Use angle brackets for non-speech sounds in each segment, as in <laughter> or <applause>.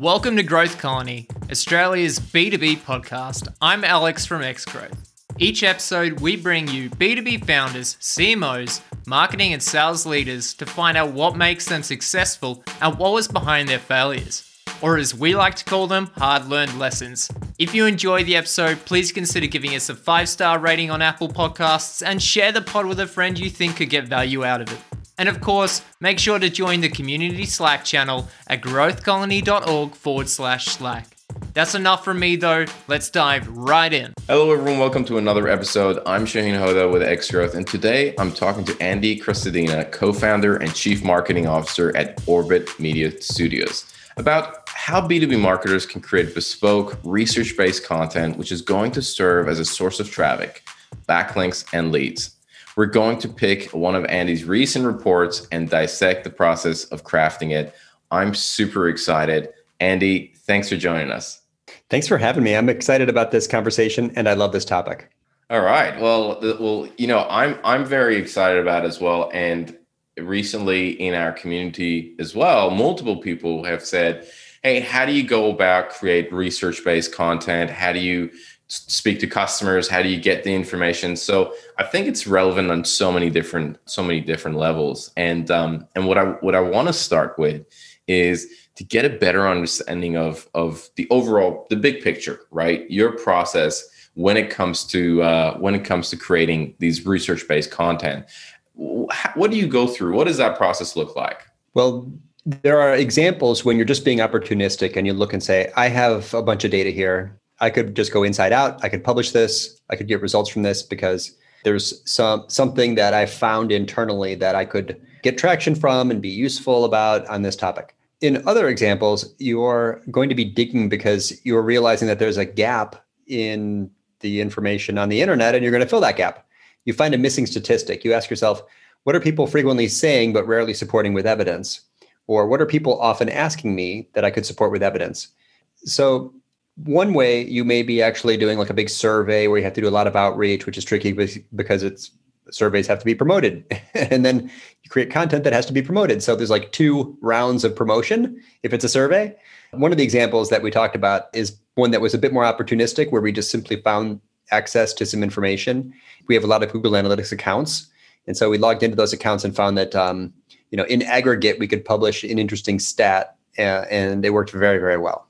Welcome to Growth Colony, Australia's B2B podcast. I'm Alex from Xgrowth. Each episode, we bring you B2B founders, CMOs, marketing and sales leaders to find out what makes them successful and what was behind their failures. Or as we like to call them, hard learned lessons. If you enjoy the episode, please consider giving us a five star rating on Apple Podcasts and share the pod with a friend you think could get value out of it. And of course, make sure to join the community Slack channel at growthcolony.org forward slash Slack. That's enough from me though. Let's dive right in. Hello, everyone. Welcome to another episode. I'm Shaheen Hoda with Xgrowth, and today I'm talking to Andy Crestodina, co founder and chief marketing officer at Orbit Media Studios, about how B2B marketers can create bespoke, research based content, which is going to serve as a source of traffic, backlinks, and leads. We're going to pick one of Andy's recent reports and dissect the process of crafting it. I'm super excited. Andy, thanks for joining us. Thanks for having me. I'm excited about this conversation and I love this topic. All right. Well, well, you know, I'm I'm very excited about as well and recently in our community as well, multiple people have said, "Hey, how do you go about create research-based content? How do you speak to customers how do you get the information? So i think it's relevant on so many different so many different levels. And um and what i what i want to start with is to get a better understanding of of the overall the big picture right? Your process when it comes to uh, when it comes to creating these research based content what do you go through? What does that process look like? Well there are examples when you're just being opportunistic and you look and say i have a bunch of data here I could just go inside out. I could publish this. I could get results from this because there's some something that I found internally that I could get traction from and be useful about on this topic. In other examples, you're going to be digging because you're realizing that there's a gap in the information on the internet and you're going to fill that gap. You find a missing statistic. You ask yourself, what are people frequently saying but rarely supporting with evidence? Or what are people often asking me that I could support with evidence? So one way you may be actually doing like a big survey where you have to do a lot of outreach, which is tricky because it's surveys have to be promoted. <laughs> and then you create content that has to be promoted. So there's like two rounds of promotion if it's a survey. One of the examples that we talked about is one that was a bit more opportunistic, where we just simply found access to some information. We have a lot of Google Analytics accounts. And so we logged into those accounts and found that, um, you know, in aggregate, we could publish an interesting stat uh, and they worked very, very well.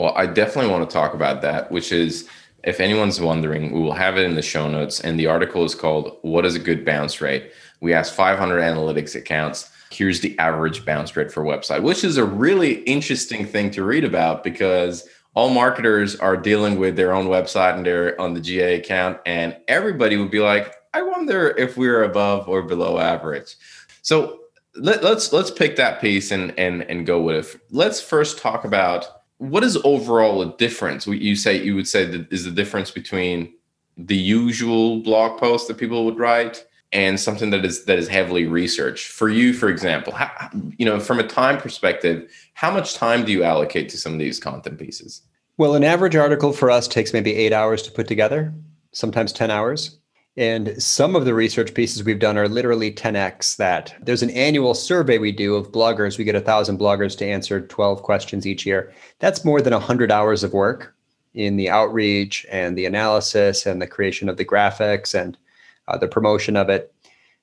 Well, I definitely want to talk about that, which is if anyone's wondering, we will have it in the show notes. And the article is called What is a Good Bounce Rate? We asked 500 analytics accounts. Here's the average bounce rate for website, which is a really interesting thing to read about because all marketers are dealing with their own website and they're on the GA account. And everybody would be like, I wonder if we're above or below average. So let, let's let's pick that piece and and and go with it. Let's first talk about what is overall a difference? What You say you would say that is the difference between the usual blog post that people would write and something that is that is heavily researched. For you, for example, how, you know, from a time perspective, how much time do you allocate to some of these content pieces? Well, an average article for us takes maybe eight hours to put together, sometimes ten hours. And some of the research pieces we've done are literally 10x that. There's an annual survey we do of bloggers. We get a thousand bloggers to answer 12 questions each year. That's more than 100 hours of work in the outreach and the analysis and the creation of the graphics and uh, the promotion of it.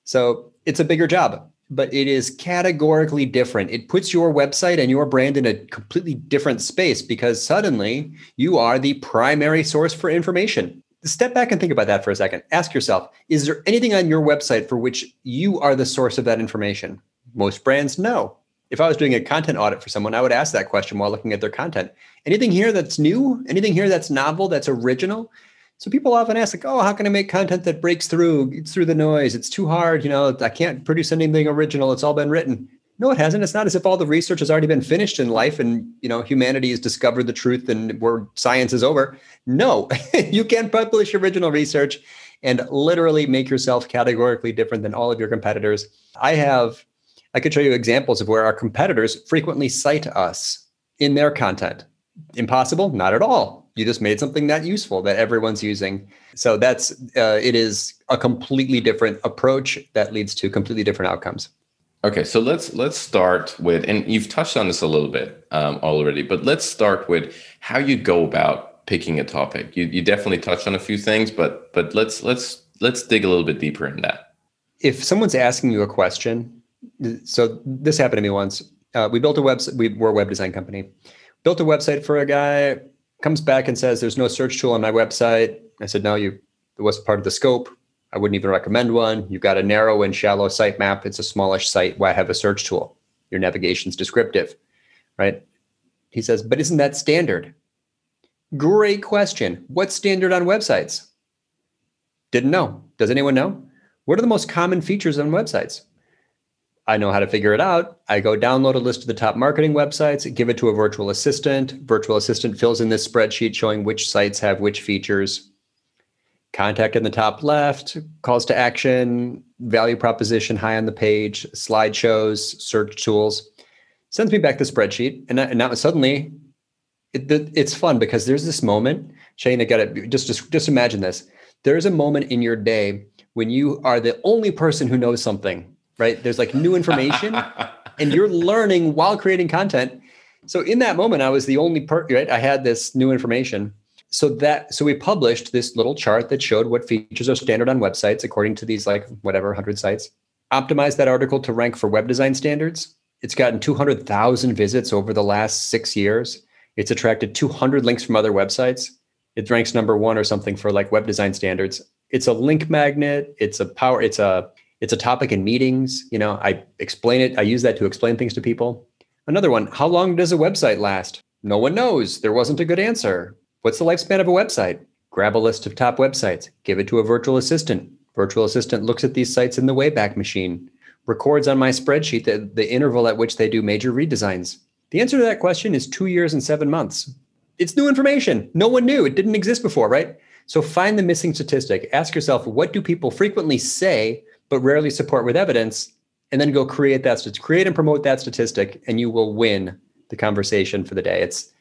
So it's a bigger job, but it is categorically different. It puts your website and your brand in a completely different space because suddenly you are the primary source for information step back and think about that for a second. Ask yourself Is there anything on your website for which you are the source of that information? Most brands, no. If I was doing a content audit for someone, I would ask that question while looking at their content. Anything here that's new? Anything here that's novel, that's original? So people often ask, like, oh, how can I make content that breaks through, it's through the noise? It's too hard. You know, I can't produce anything original. It's all been written. No, it hasn't. It's not as if all the research has already been finished in life and you know humanity has discovered the truth and where science is over. No, <laughs> you can publish original research and literally make yourself categorically different than all of your competitors. I have I could show you examples of where our competitors frequently cite us in their content. Impossible? Not at all. You just made something that useful that everyone's using. So that's uh, it is a completely different approach that leads to completely different outcomes. Okay, so let's let's start with, and you've touched on this a little bit um, already, but let's start with how you go about picking a topic. You you definitely touched on a few things, but but let's let's let's dig a little bit deeper in that. If someone's asking you a question, so this happened to me once. Uh, we built a website. We were a web design company. Built a website for a guy. Comes back and says, "There's no search tool on my website." I said, "No, you. It wasn't part of the scope. I wouldn't even recommend one. You've got a narrow and shallow sitemap. It's a smallish site. Why have a search tool? Your navigation's descriptive, right? He says, but isn't that standard? Great question. What's standard on websites? Didn't know. Does anyone know? What are the most common features on websites? I know how to figure it out. I go download a list of the top marketing websites, give it to a virtual assistant. Virtual assistant fills in this spreadsheet showing which sites have which features contact in the top left, calls to action, value proposition high on the page, slideshows, search tools. Sends me back the spreadsheet, and, and now suddenly it, it's fun because there's this moment. Shane, I got it. Just, just just imagine this. There is a moment in your day when you are the only person who knows something. Right? There's like new information, <laughs> and you're learning while creating content. So in that moment, I was the only person. Right? I had this new information so that so we published this little chart that showed what features are standard on websites according to these like whatever 100 sites. Optimized that article to rank for web design standards. It's gotten 200000 visits over the last six years. It's attracted 200 links from other websites. It ranks number one or something for like web design standards. It's a link magnet. It's a power it's a it's a topic in meetings. You know i explain it i use that to explain things to people. Another one how long does a website last? No one knows. There wasn't a good answer What's the lifespan of a website? Grab a list of top websites, give it to a virtual assistant. Virtual assistant looks at these sites in the Wayback Machine, records on my spreadsheet the, the interval at which they do major redesigns. The answer to that question is two years and seven months. It's new information. No one knew. It didn't exist before, right? So find the missing statistic. Ask yourself, what do people frequently say but rarely support with evidence? And then go create that, So create and promote that statistic, and you will win the conversation for the day. It's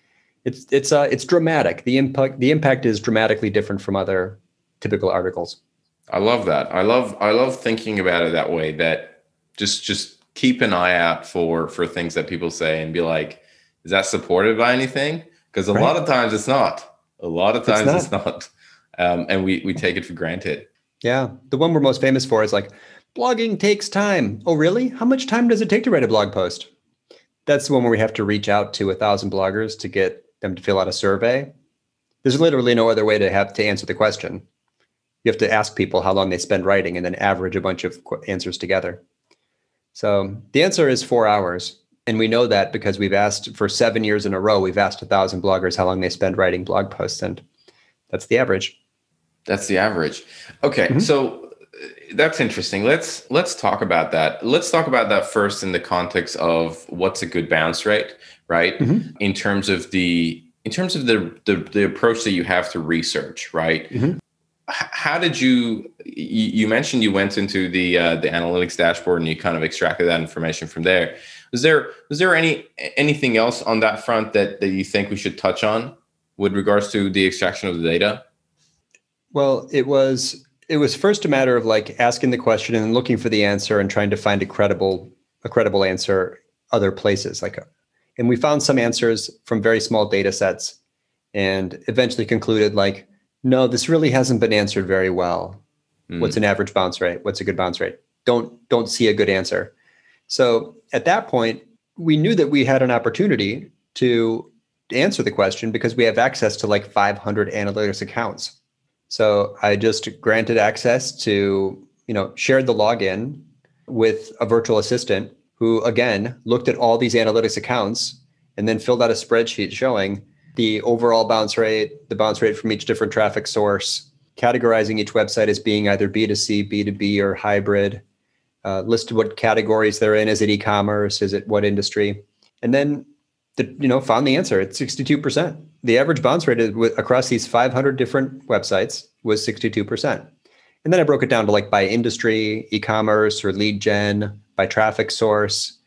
it's it's uh it's dramatic. The impact the impact is dramatically different from other typical articles. I love that. I love I love thinking about it that way. That just just keep an eye out for for things that people say and be like, is that supported by anything? Because a right. lot of times it's not. A lot of times it's not, it's not. <laughs> Um, and we we take it for granted. Yeah, the one we're most famous for is like blogging takes time. Oh, really? How much time does it take to write a blog post? That's the one where we have to reach out to a thousand bloggers to get them to fill out a survey. There's literally no other way to have to answer the question. You have to ask people how long they spend writing and then average a bunch of answers together. So the answer is four hours. And we know that because we've asked for seven years in a row, we've asked a thousand bloggers how long they spend writing blog posts. And that's the average. That's the average. Okay. Mm-hmm. So uh, that's interesting. Let's let's talk about that. Let's talk about that first in the context of what's a good bounce rate right? Mm-hmm. In terms of the in terms of the, the, the approach that you have to research, right? Mm-hmm. How did you, you mentioned you went into the uh, the analytics dashboard and you kind of extracted that information from there. Was there was there any anything else on that front that that you think we should touch on with regards to the extraction of the data? Well, it was it was first a matter of like asking the question and looking for the answer and trying to find a credible a credible answer other places like and we found some answers from very small data sets and eventually concluded like, no, this really hasn't been answered very well. Mm. What's an average bounce rate? What's a good bounce rate? Don't don't see a good answer. So at that point, we knew that we had an opportunity to answer the question because we have access to like 500 analytics accounts. So I just granted access to, you know, shared the login with a virtual assistant who again looked at all these analytics accounts and then filled out a spreadsheet showing the overall bounce rate, the bounce rate from each different traffic source, categorizing each website as being either B2C, B2B, or hybrid, uh, listed what categories they're in. Is it e-commerce? Is it what industry? And then, the, you know, found the answer. It's 62%. The average bounce rate across these 500 different websites was 62%. And then I broke it down to like by industry, e-commerce or lead gen, by traffic source.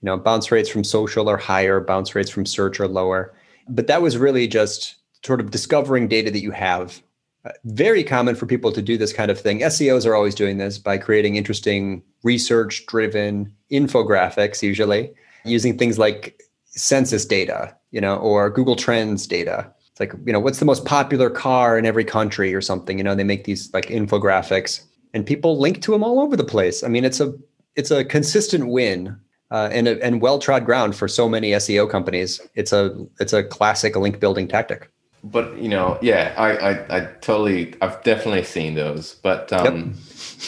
You know, bounce rates from social are higher, bounce rates from search are lower. But that was really just sort of discovering data that you have Uh, very common for people to do this kind of thing. SEOs are always doing this by creating interesting research driven infographics, usually using things like census data, you know, or Google Trends data. It's like, you know, what's the most popular car in every country or something? You know, they make these like infographics and people link to them all over the place. I mean, it's a it's a consistent win uh, and and well trod ground for so many SEO companies. It's a it's a classic link building tactic. But you know, yeah, I I, I totally I've definitely seen those. But um, yep.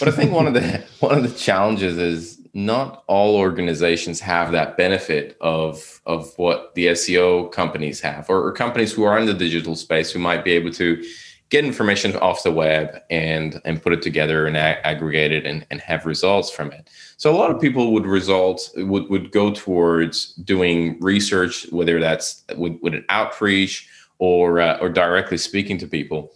but I think one of the <laughs> one of the challenges is not all organizations have that benefit of of what the SEO companies have, or, or companies who are in the digital space who might be able to get information off the web and and put it together and ag- aggregate it and, and have results from it. So a lot of people would result would, would go towards doing research whether that's with, with an outreach or uh, or directly speaking to people.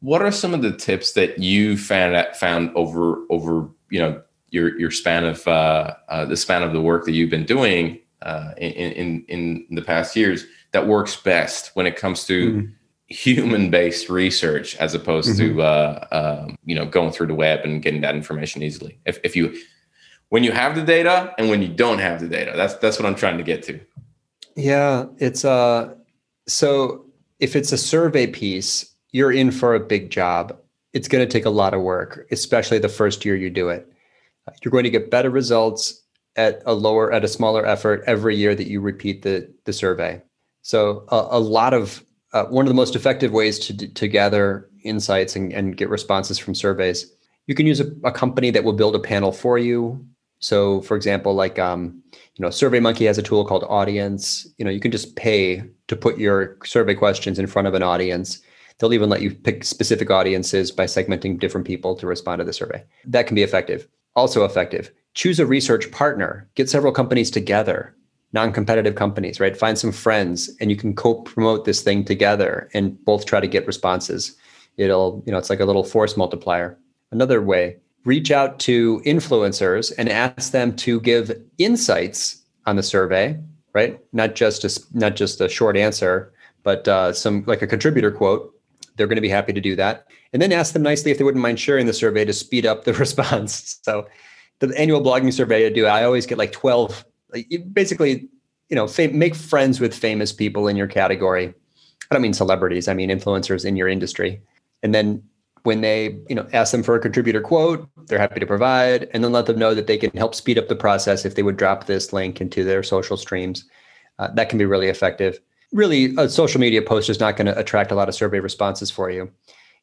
What are some of the tips that you found found over over you know your your span of uh, uh, the span of the work that you've been doing uh, in, in in the past years that works best when it comes to mm human based research as opposed mm-hmm. to uh, um, you know going through the web and getting that information easily. If, if you when you have the data and when you don't have the data. That's that's what i'm trying to get to. Yeah it's uh so if it's a survey piece you're in for a big job. It's going to take a lot of work especially the first year you do it. You're going to get better results at a lower at a smaller effort every year that you repeat the the survey. So a, a lot of uh, one of the most effective ways to, to gather insights and, and get responses from surveys. You can use a, a, company that will build a panel for you. So, for example, like um, you know, SurveyMonkey has a tool called Audience. You know, you can just pay to put your survey questions in front of an audience. They'll even let you pick specific audiences by segmenting different people to respond to the survey. That can be effective. Also effective. Choose a research partner. Get several companies together non-competitive companies, right? Find some friends and you can co-promote this thing together and both try to get responses. It'll, you know, it's like a little force multiplier. Another way, reach out to influencers and ask them to give insights on the survey, right? Not just a, not just a short answer, but uh, some like a contributor quote. They're going to be happy to do that. And then ask them nicely if they wouldn't mind sharing the survey to speed up the <laughs> response. So the annual blogging survey I do, I always get like 12 basically, you know, fam- make friends with famous people in your category. I don't mean celebrities, I mean influencers in your industry. And then when they, you know, ask them for a contributor quote, they're happy to provide, and then let them know that they can help speed up the process if they would drop this link into their social streams. Uh, that can be really effective. Really, a social media post is not going to attract a lot of survey responses for you.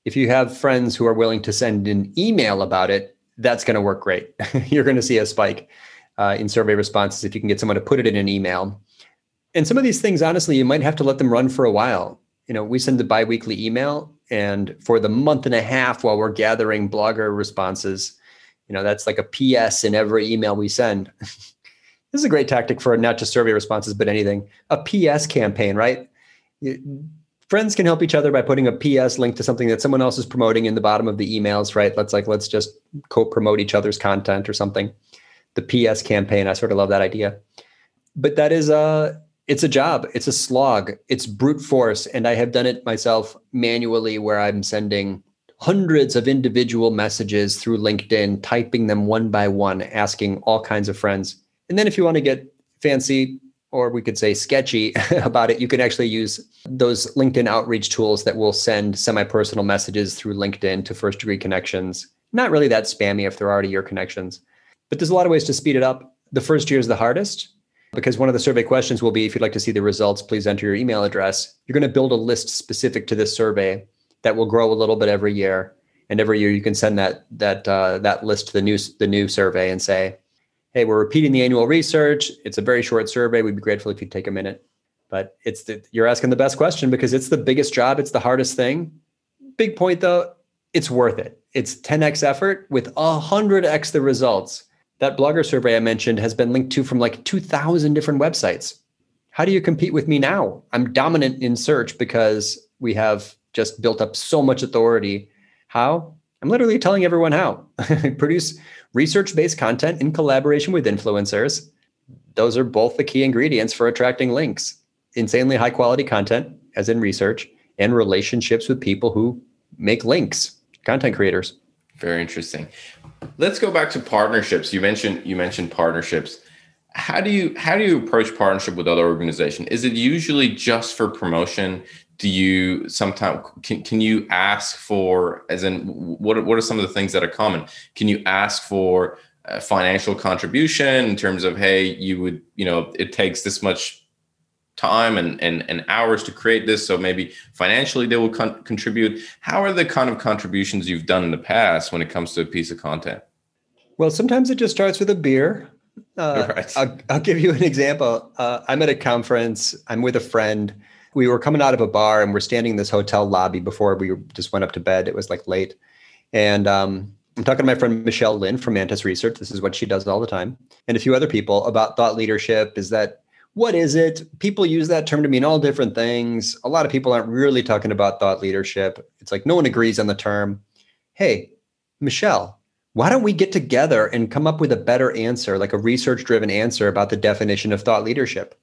If you have friends who are willing to send an email about it, that's going to work great. <laughs> You're going to see a spike uh, in survey responses if you can get someone to put it in an email. And some of these things, honestly, you might have to let them run for a while. You know, we send the biweekly email, and for the month and a half while we're gathering blogger responses, you know, that's like a PS in every email we send. <laughs> this is a great tactic for not just survey responses, but anything. A PS campaign, right? friends can help each other by putting a PS link to something that someone else is promoting in the bottom of the emails, right? Let's like let's just co-promote each other's content or something the PS campaign. I sort of love that idea. But that is a it's a job. It's a slog. It's brute force, and I have done it myself manually, where I'm sending hundreds of individual messages through LinkedIn, typing them one by one, asking all kinds of friends. And then if you want to get fancy, or we could say sketchy <laughs> about it, you can actually use those LinkedIn outreach tools that will send semi personal messages through LinkedIn to first degree connections. Not really that spammy if they're already your connections. But there's a lot of ways to speed it up. The first year is the hardest because one of the survey questions will be if you'd like to see the results, please enter your email address. You're going to build a list specific to this survey that will grow a little bit every year. And every year you can send that that uh, that list to the new the new survey and say, "Hey, we're repeating the annual research. It's a very short survey. We'd be grateful if you'd take a minute." But it's the, you're asking the best question because it's the biggest job. It's the hardest thing. Big point though, it's worth it. It's 10x effort with 100x the results that blogger survey I mentioned has been linked to from like 2,000 different websites. How do you compete with me now? I'm dominant in search because we have just built up so much authority. How? I'm literally telling everyone how. <laughs> Produce research based content in collaboration with influencers. Those are both the key ingredients for attracting links. Insanely high quality content, as in research, and relationships with people who make links, content creators. Very interesting. Let's go back to partnerships. You mentioned you mentioned partnerships. How do you how do you approach partnership with other organizations? Is it usually just for promotion? Do you sometimes can, can you ask for as in what what are some of the things that are common? Can you ask for uh, financial contribution in terms of hey you would you know it takes this much time and, and, and hours to create this. So maybe financially they will con- contribute. How are the kind of contributions you've done in the past when it comes to a piece of content? Well, sometimes it just starts with a beer. Uh, <laughs> right. I'll, I'll, give you an example. Uh, I'm at a conference. I'm with a friend. We were coming out of a bar and we're standing in this hotel lobby before we just went up to bed. It was like late. And um, I'm talking to my friend Michele Linn from Mantis Research. This is what she does all the time. And a few other people about thought leadership. Is that what is it? People use that term to mean all different things. A lot of people aren't really talking about thought leadership. It's like no one agrees on the term. Hey, Michelle, why don't we get together and come up with a better answer, like a research driven answer about the definition of thought leadership?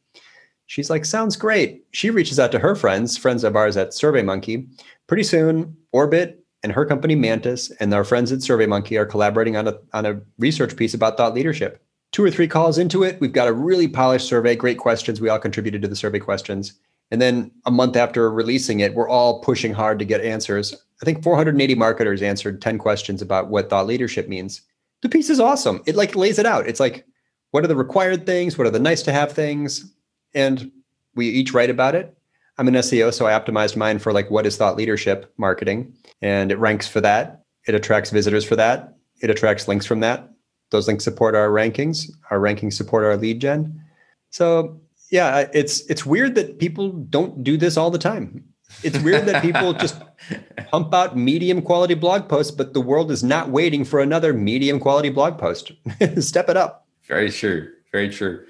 She's like, sounds great. She reaches out to her friends, friends of ours at SurveyMonkey. Pretty soon, Orbit and her company Mantis and our friends at SurveyMonkey are collaborating on a, on a research piece about thought leadership two or three calls into it, we've got a really polished survey, great questions. We all contributed to the survey questions. And then a month after releasing it, we're all pushing hard to get answers. I think 480 marketers answered 10 questions about what thought leadership means. The piece is awesome. It like lays it out. It's like, what are the required things? What are the nice to have things? And we each write about it. I'm an SEO, so I optimized mine for like what is thought leadership marketing. And it ranks for that. It attracts visitors for that. It attracts links from that those links support our rankings. Our rankings support our lead gen. So yeah, it's it's weird that people don't do this all the time. It's weird that people <laughs> just pump out medium quality blog posts, but the world is not waiting for another medium quality blog post. <laughs> Step it up. Very true. Very true.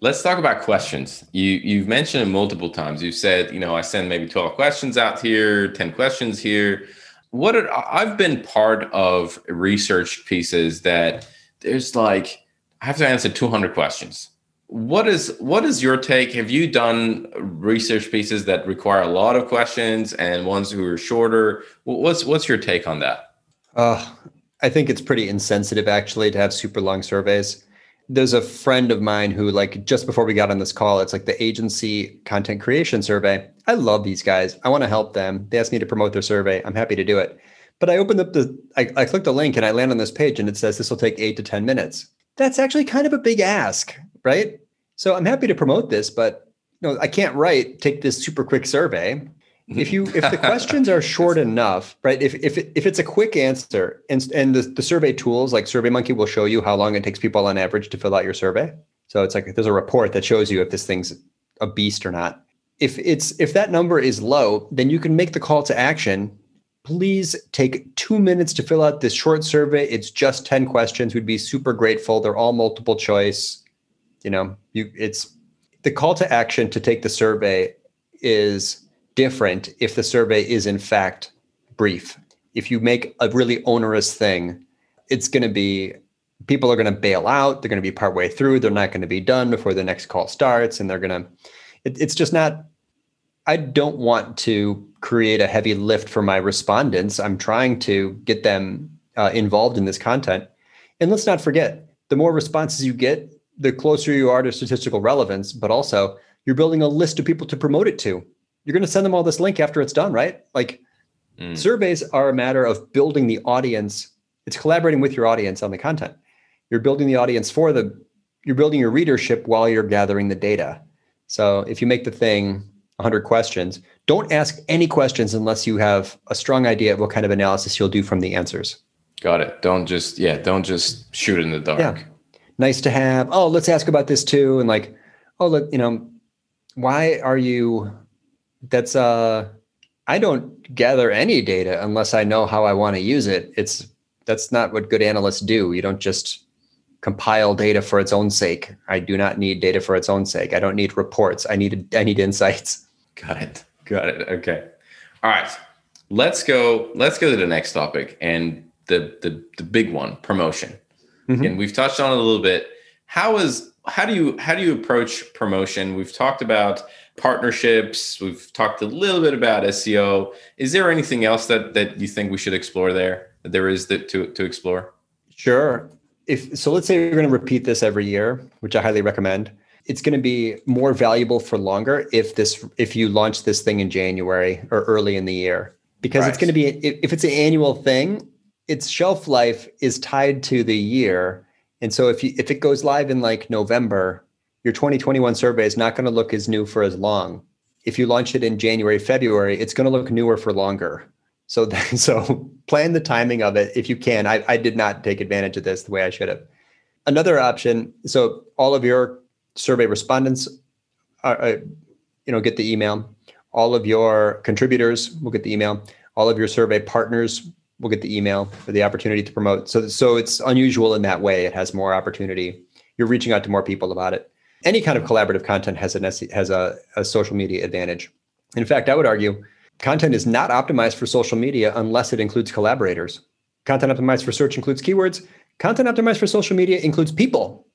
Let's talk about questions. You you've mentioned it multiple times. You've said, you know, I send maybe 12 questions out here, 10 questions here. What are, I've been part of research pieces that there's like I have to answer 200 questions. What is what is your take? Have you done research pieces that require a lot of questions and ones who are shorter? What's what's your take on that? Uh, I think it's pretty insensitive actually to have super long surveys. There's a friend of mine who like just before we got on this call, it's like the agency content creation survey. I love these guys. I want to help them. They asked me to promote their survey. I'm happy to do it. But I opened up the, I, I clicked the link and I land on this page and it says this will take eight to 10 minutes. That's actually kind of a big ask, right? So I'm happy to promote this, but you know, I can't write, take this super quick survey. If you if the <laughs> questions are short enough, right? If if it, if it's a quick answer and and the, the survey tools like SurveyMonkey will show you how long it takes people on average to fill out your survey. So it's like there's a report that shows you if this thing's a beast or not. If it's if that number is low, then you can make the call to action please take two minutes to fill out this short survey. It's just 10 questions. We'd be super grateful. They're all multiple choice. You know, you it's the call to action to take the survey is different if the survey is in fact brief. If you make a really onerous thing, it's going to be people are going to bail out. They're going to be partway through. They're not going to be done before the next call starts, and they're going to. It, it's just not. I don't want to create a heavy lift for my respondents. I'm trying to get them uh, involved in this content. And let's not forget, the more responses you get, the closer you are to statistical relevance, but also you're building a list of people to promote it to. You're going to send them all this link after it's done, right? Like mm. surveys are a matter of building the audience. It's collaborating with your audience on the content. You're building the audience for the, you're building your readership while you're gathering the data. So if you make the thing 100 questions, don't ask any questions unless you have a strong idea of what kind of analysis you'll do from the answers. Got it. Don't just yeah, don't just shoot in the dark. Yeah. Nice to have. Oh, let's ask about this too and like oh, look, you know, why are you that's uh I don't gather any data unless I know how I want to use it. It's that's not what good analysts do. You don't just compile data for its own sake. I do not need data for its own sake. I don't need reports. I need I need insights. <laughs> Got it. Got it. Okay. All right. Let's go. Let's go to the next topic and the the the big one, promotion. Mm-hmm. And we've touched on it a little bit. How is how do you how do you approach promotion? We've talked about partnerships. We've talked a little bit about SEO. Is there anything else that that you think we should explore there? That there is that to to explore. Sure. If so, let's say you're going to repeat this every year, which I highly recommend. It's going to be more valuable for longer if this if you launch this thing in January or early in the year because right. it's going to be if it's an annual thing, its shelf life is tied to the year and so if you if it goes live in like November, your 2021 survey is not going to look as new for as long. If you launch it in January, February, it's going to look newer for longer. So <laughs> so plan the timing of it if you can. I, I did not take advantage of this the way I should have. Another option. So all of your survey respondents, are, uh, you know, get the email. All of your contributors will get the email. All of your survey partners will get the email for the opportunity to promote. So, so it's unusual in that way. It has more opportunity. You're reaching out to more people about it. Any kind of collaborative content has an has a, a social media advantage. In fact, I would argue content is not optimized for social media unless it includes collaborators. Content optimized for search includes keywords. Content optimized for social media includes people.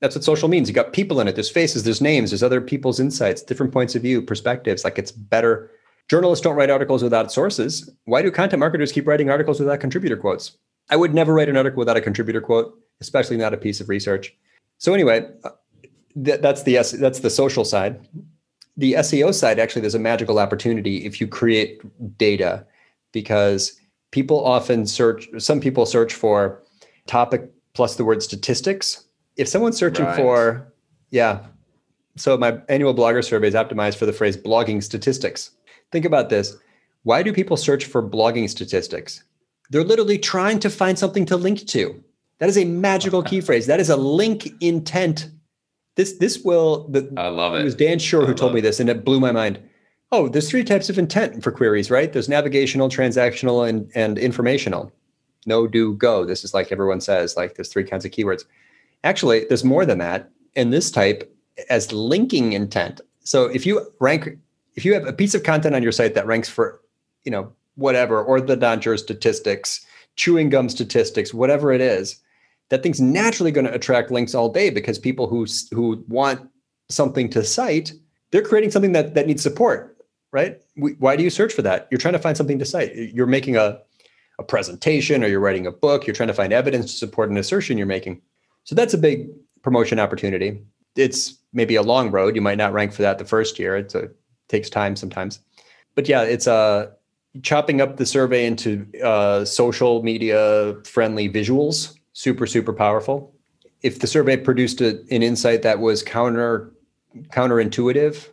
That's what social means. You got people in it. There's faces, there's names, there's other people's insights, different points of view, perspectives. Like it's better Journalists don't write articles without sources. Why do content marketers keep writing articles without contributor quotes? I would never write an article without a contributor quote, especially not a piece of research. So anyway, uh, th- that's the that's the social side. The SEO side actually there's a magical opportunity if you create data because people often search some people search for topic plus the word statistics. If someone's searching right. for yeah, so my annual blogger survey is optimized for the phrase blogging statistics. Think about this. Why do people search for blogging statistics? They're literally trying to find something to link to. That is a magical key phrase. That is a link intent. This this will. The, I love it. It was Dan Shure who told me this, and it blew my mind. Oh, there's three types of intent for queries, right? There's navigational, transactional, and and informational. No, do, go. This is like everyone says. Like there's three kinds of keywords. Actually, there's more than that. And this type as linking intent. So if you rank if you have a piece of content on your site that ranks for, you know, whatever, or the Dodgers statistics, chewing gum statistics, whatever it is, that thing's naturally going to attract links all day because people who who want something to cite, they're creating something that that needs support, right? We, why do you search for that? You're trying to find something to cite. You're making a a presentation or you're writing a book, you're trying to find evidence to support an assertion you're making. So that's a big promotion opportunity. It's maybe a long road. You might not rank for that the first year. It's a takes time sometimes. But yeah, it's uh, chopping up the survey into uh, social media friendly visuals, super, super powerful. If the survey produced a, an insight that was counter counterintuitive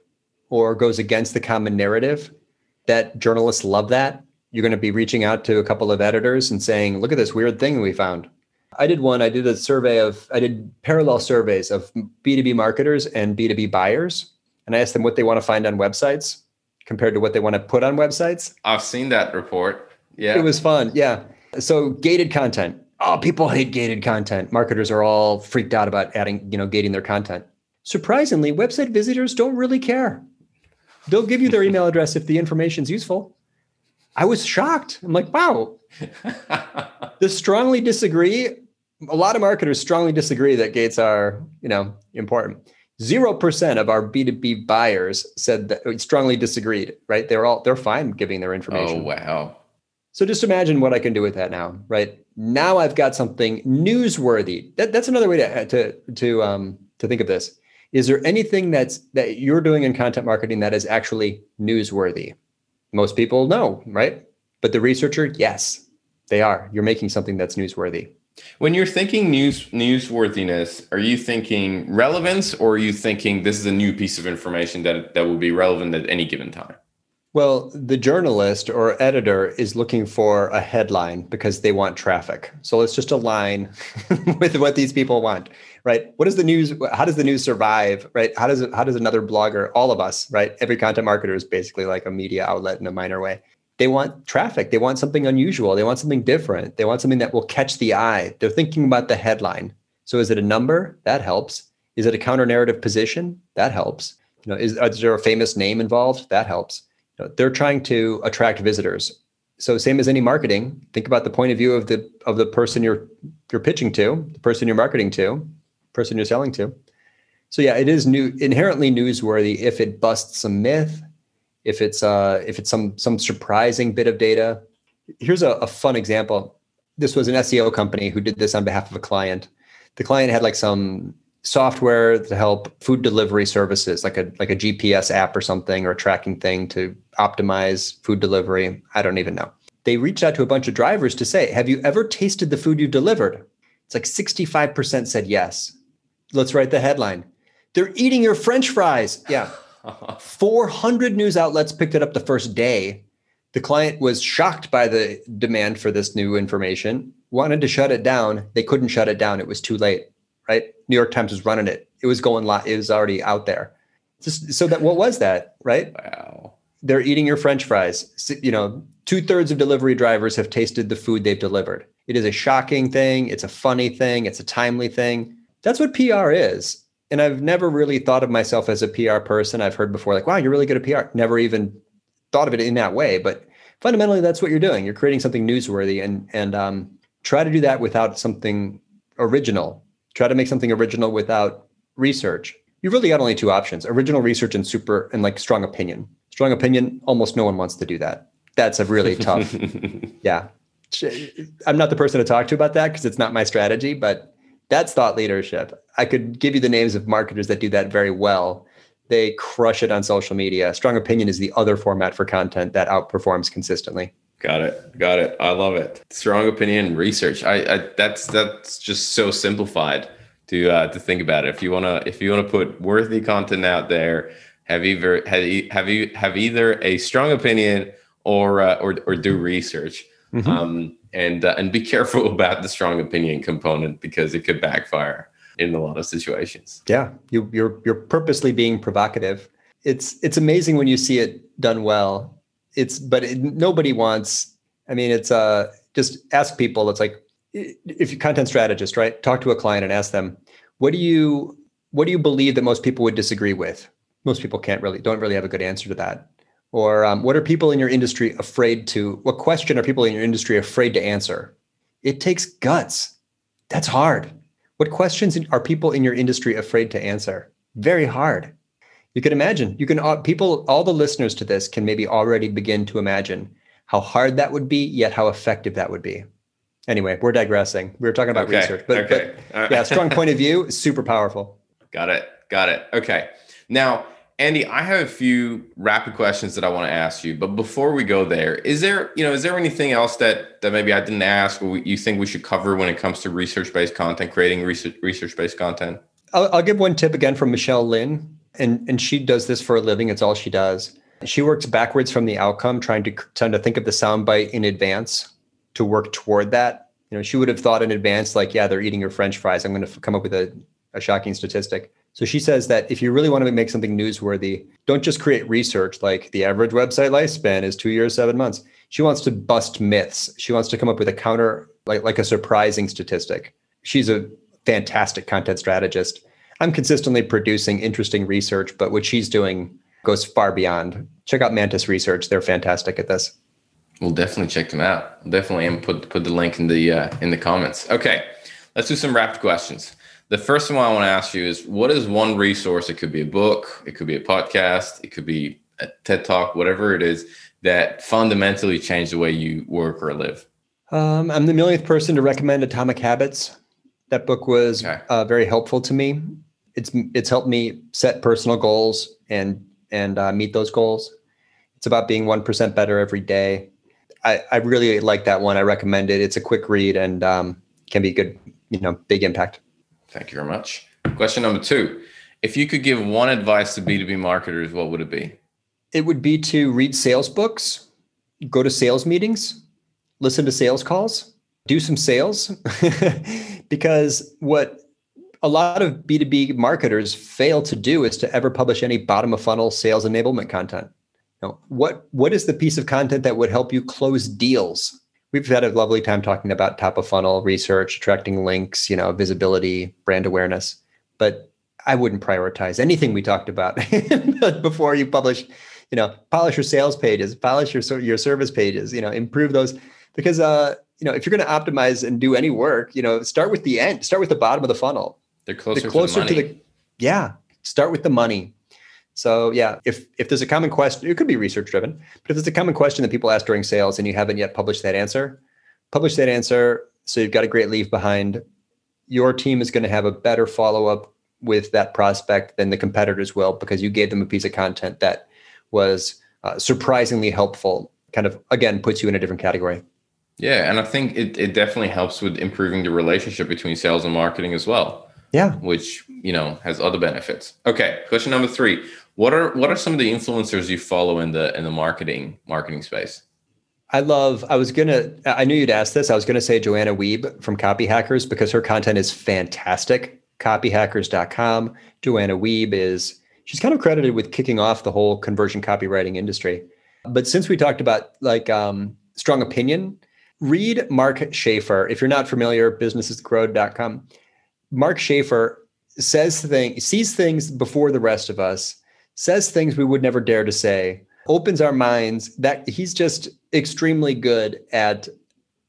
or goes against the common narrative, that journalists love that. You're going to be reaching out to a couple of editors and saying, look at this weird thing we found. I did one, I did a survey of, I did parallel surveys of B2B marketers and B2B buyers and I asked them what they want to find on websites compared to what they want to put on websites. I've seen that report. Yeah. It was fun. Yeah. So gated content. Oh, people hate gated content. Marketers are all freaked out about adding, you know, gating their content. Surprisingly, website visitors don't really care. They'll give you their email address if the information's useful. I was shocked. I'm like, wow. <laughs> they strongly disagree. A lot of marketers strongly disagree that gates are, you know, important. Zero percent of our B2B buyers said that uh, strongly disagreed, right? They're all they're fine giving their information. Oh wow. So just imagine what I can do with that now, right? Now I've got something newsworthy. That, that's another way to to to um to think of this. Is there anything that's that you're doing in content marketing that is actually newsworthy? Most people know, right? But the researcher, yes, they are. You're making something that's newsworthy. When you're thinking news newsworthiness, are you thinking relevance or are you thinking this is a new piece of information that, that will be relevant at any given time? Well, the journalist or editor is looking for a headline because they want traffic. So let's just align <laughs> with what these people want, right? What is the news? How does the news survive, right? How does how does another blogger, all of us, right? Every content marketer is basically like a media outlet in a minor way they want traffic. They want something unusual. They want something different. They want something that will catch the eye. They're thinking about the headline. So is it a number? That helps. Is it a counter narrative position? That helps. You know, is, is there a famous name involved? That helps. They're trying to attract visitors. So same as any marketing, think about the point of view of the of the person you're you're pitching to, the person you're marketing to, person you're selling to. So yeah, it is new inherently newsworthy if it busts a myth, if it's uh if it's some some surprising bit of data. Here's a, a fun example. This was an SEO company who did this on behalf of a client. The client had like some software to help food delivery services, like a like a GPS app or something or a tracking thing to optimize food delivery. I don't even know. They reached out to a bunch of drivers to say, "Have you ever tasted the food you delivered?" It's like 65% said yes. Let's write the headline. They're eating your french fries. Yeah. <laughs> 400 news outlets picked it up the first day. The client was shocked by the demand for this new information, wanted to shut it down. They couldn't shut it down. It was too late, right? New York Times was running it. It was going live. It was already out there. Just, so that what was that, right? Wow. They're eating your french fries. You know, two thirds of delivery drivers have tasted the food they've delivered. It is a shocking thing. It's a funny thing. It's a timely thing. That's what PR is. And I've never really thought of myself as a PR person. I've heard before, like, wow, you're really good at PR. Never even thought of it in that way. But fundamentally, that's what you're doing. You're creating something newsworthy and and um, try to do that without something original. Try to make something original without research. You really got only two options: original research and super and like strong opinion. Strong opinion, almost no one wants to do that. That's a really <laughs> tough. yeah. I'm not the person to talk to about that because it's not my strategy, but that's thought leadership. I could give you the names of marketers that do that very well. They crush it on social media. Strong opinion is the other format for content that outperforms consistently. Got it. Got it. I love it. Strong opinion research. I, I that's that's just so simplified to uh, to think about it. If you wanna if you wanna put worthy content out there, have either have, have you have either a strong opinion or uh, or or do research. Mm-hmm. Um, and uh, and be careful <laughs> about the strong opinion component because it could backfire in a lot of situations. Yeah, you, you're you're purposely being provocative. It's it's amazing when you see it done well. It's but it, nobody wants. I mean, it's uh just ask people. It's like if you're content strategist, right? Talk to a client and ask them, what do you what do you believe that most people would disagree with? Most people can't really don't really have a good answer to that. Or um, what are people in your industry afraid to? What question are people in your industry afraid to answer? It takes guts. That's hard. What questions are people in your industry afraid to answer? Very hard. You can imagine. You can uh, people. All the listeners to this can maybe already begin to imagine how hard that would be, yet how effective that would be. Anyway, we're digressing. We were talking about okay. research, but, okay. but yeah, strong point of view, super powerful. Got it. Got it. Okay. Now, Andy, I have a few rapid questions that I want to ask you, but before we go there, is there, you know, is there anything else that that maybe I didn't ask or you think we should cover when it comes to research-based content, creating research research-based content? I'll, I'll give one tip again from Michele Linn, and and she does this for a living. It's all she does. She works backwards from the outcome, trying to trying to think of the soundbite in advance to work toward that. You know, she would have thought in advance, like, yeah, they're eating your French fries. I'm going to come up with a, a shocking statistic so she says that if you really want to make something newsworthy, don't just create research like the average website lifespan is two years, seven months. She wants to bust myths. She wants to come up with a counter, like, like a surprising statistic. She's a fantastic content strategist. I'm consistently producing interesting research, but what she's doing goes far beyond. Check out Mantis Research; they're fantastic at this. We'll definitely check them out. Definitely and put put the link in the uh, in the comments. Okay, let's do some rapid questions. The first one I want to ask you is what is one resource? It could be a book, it could be a podcast, it could be a TED Talk, whatever it is that fundamentally changed the way you work or live. Um, I'm the millionth person to recommend Atomic Habits. That book was okay. uh, very helpful to me. It's it's helped me set personal goals and and uh, meet those goals. It's about being one percent better every day. I, I really like that one. I recommend it. It's a quick read and um, can be good, you know, big impact. Thank you very much. Question number two. If you could give one advice to B2B marketers, what would it be? It would be to read sales books, go to sales meetings, listen to sales calls, do some sales. <laughs> because what a lot of B2B marketers fail to do is to ever publish any bottom of funnel sales enablement content. Know, what, what is the piece of content that would help you close deals? We've had a lovely time talking about top of funnel research, attracting links, you know, visibility, brand awareness. But I wouldn't prioritize anything we talked about <laughs> before you publish, you know, polish your sales pages, polish your your service pages, you know, improve those because uh, you know, if you're going to optimize and do any work, you know, start with the end, start with the bottom of the funnel. They're closer, the closer to, the, to the yeah, Start with the money. So yeah, if if there's a common question, it could be research driven, but if there's a common question that people ask during sales and you haven't yet published that answer, publish that answer so you've got a great leave behind. Your team is going to have a better follow up with that prospect than the competitors will because you gave them a piece of content that was uh, surprisingly helpful. Kind of again puts you in a different category. Yeah, and I think it, it definitely helps with improving the relationship between sales and marketing as well. Yeah. Which, you know, has other benefits. Okay, question number 3. What are what are some of the influencers you follow in the in the marketing marketing space? I love, I was to, I knew you'd ask this. I was to say Joanna Wiebe from Copy Hackers because her content is fantastic. Copyhackers.com. Joanna Wiebe is, she's kind of credited with kicking off the whole conversion copywriting industry. But since we talked about like um, strong opinion, read Mark Schaefer. If you're not familiar, businessesgrow.com. Mark Schaefer says things, sees things before the rest of us, says things we would never dare to say, opens our minds that he's just extremely good at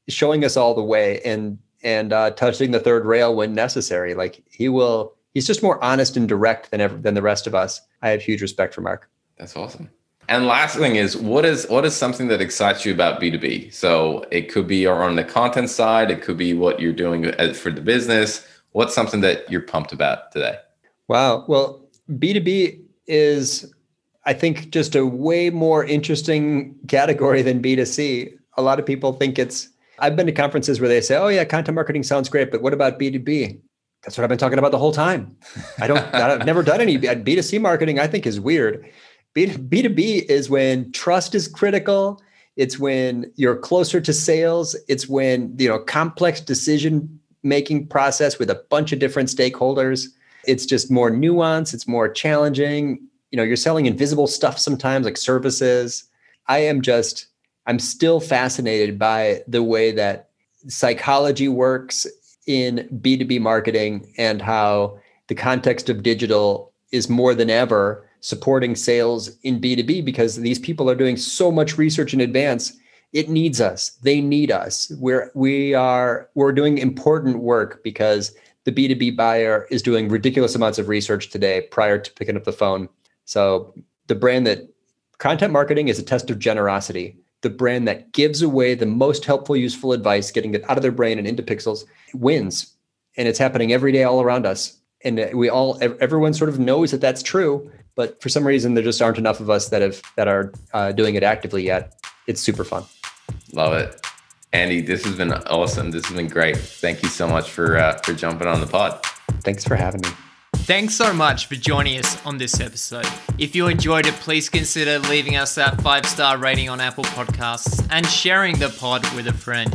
showing us all the way and and uh, touching the third rail when necessary. Like he will, he's just more honest and direct than ever than the rest of us. I have huge respect for Mark. That's awesome. And last thing is, what is what is something that excites you about B two B? So it could be on the content side, it could be what you're doing for the business. What's something that you're pumped about today? Wow. Well, B two B is I think just a way more interesting category than B2C. A lot of people think it's, I've been to conferences where they say, oh, yeah, content marketing sounds great, but what about B2B? That's what I've been talking about the whole time. I don't, <laughs> I've never done any B2C marketing, I think is weird. B, B2B is when trust is critical. It's when you're closer to sales. It's when, you know, complex decision making process with a bunch of different stakeholders. It's just more nuanced. It's more challenging. You know you're selling invisible stuff sometimes like services. I am just i'm still fascinated by the way that psychology works in b2b marketing and how the context of digital is more than ever supporting sales in b2b because these people are doing so much research in advance. It needs us. They need us. We're we are we're doing important work because the b2b buyer is doing ridiculous amounts of research today prior to picking up the phone so the brand that content marketing is a test of generosity. The brand that gives away the most helpful, useful advice, getting it out of their brain and into pixels, wins. And it's happening every day all around us. And we all, everyone sort of knows that that's true, but for some reason there just aren't enough of us that have that are uh, doing it actively yet. It's super fun. Love it, Andy. This has been awesome. This has been great. Thank you so much for uh, for jumping on the pod. Thanks for having me. Thanks so much for joining us on this episode. If you enjoyed it, please consider leaving us that five star rating on Apple Podcasts and sharing the pod with a friend.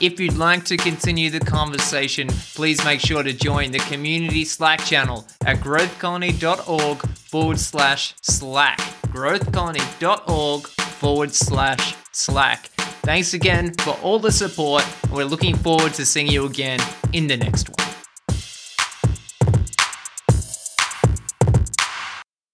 If you'd like to continue the conversation, please make sure to join the community Slack channel at growthcolony.org forward slash Slack. Growthcolony.org forward slash Slack. Thanks again for all the support, and we're looking forward to seeing you again in the next one.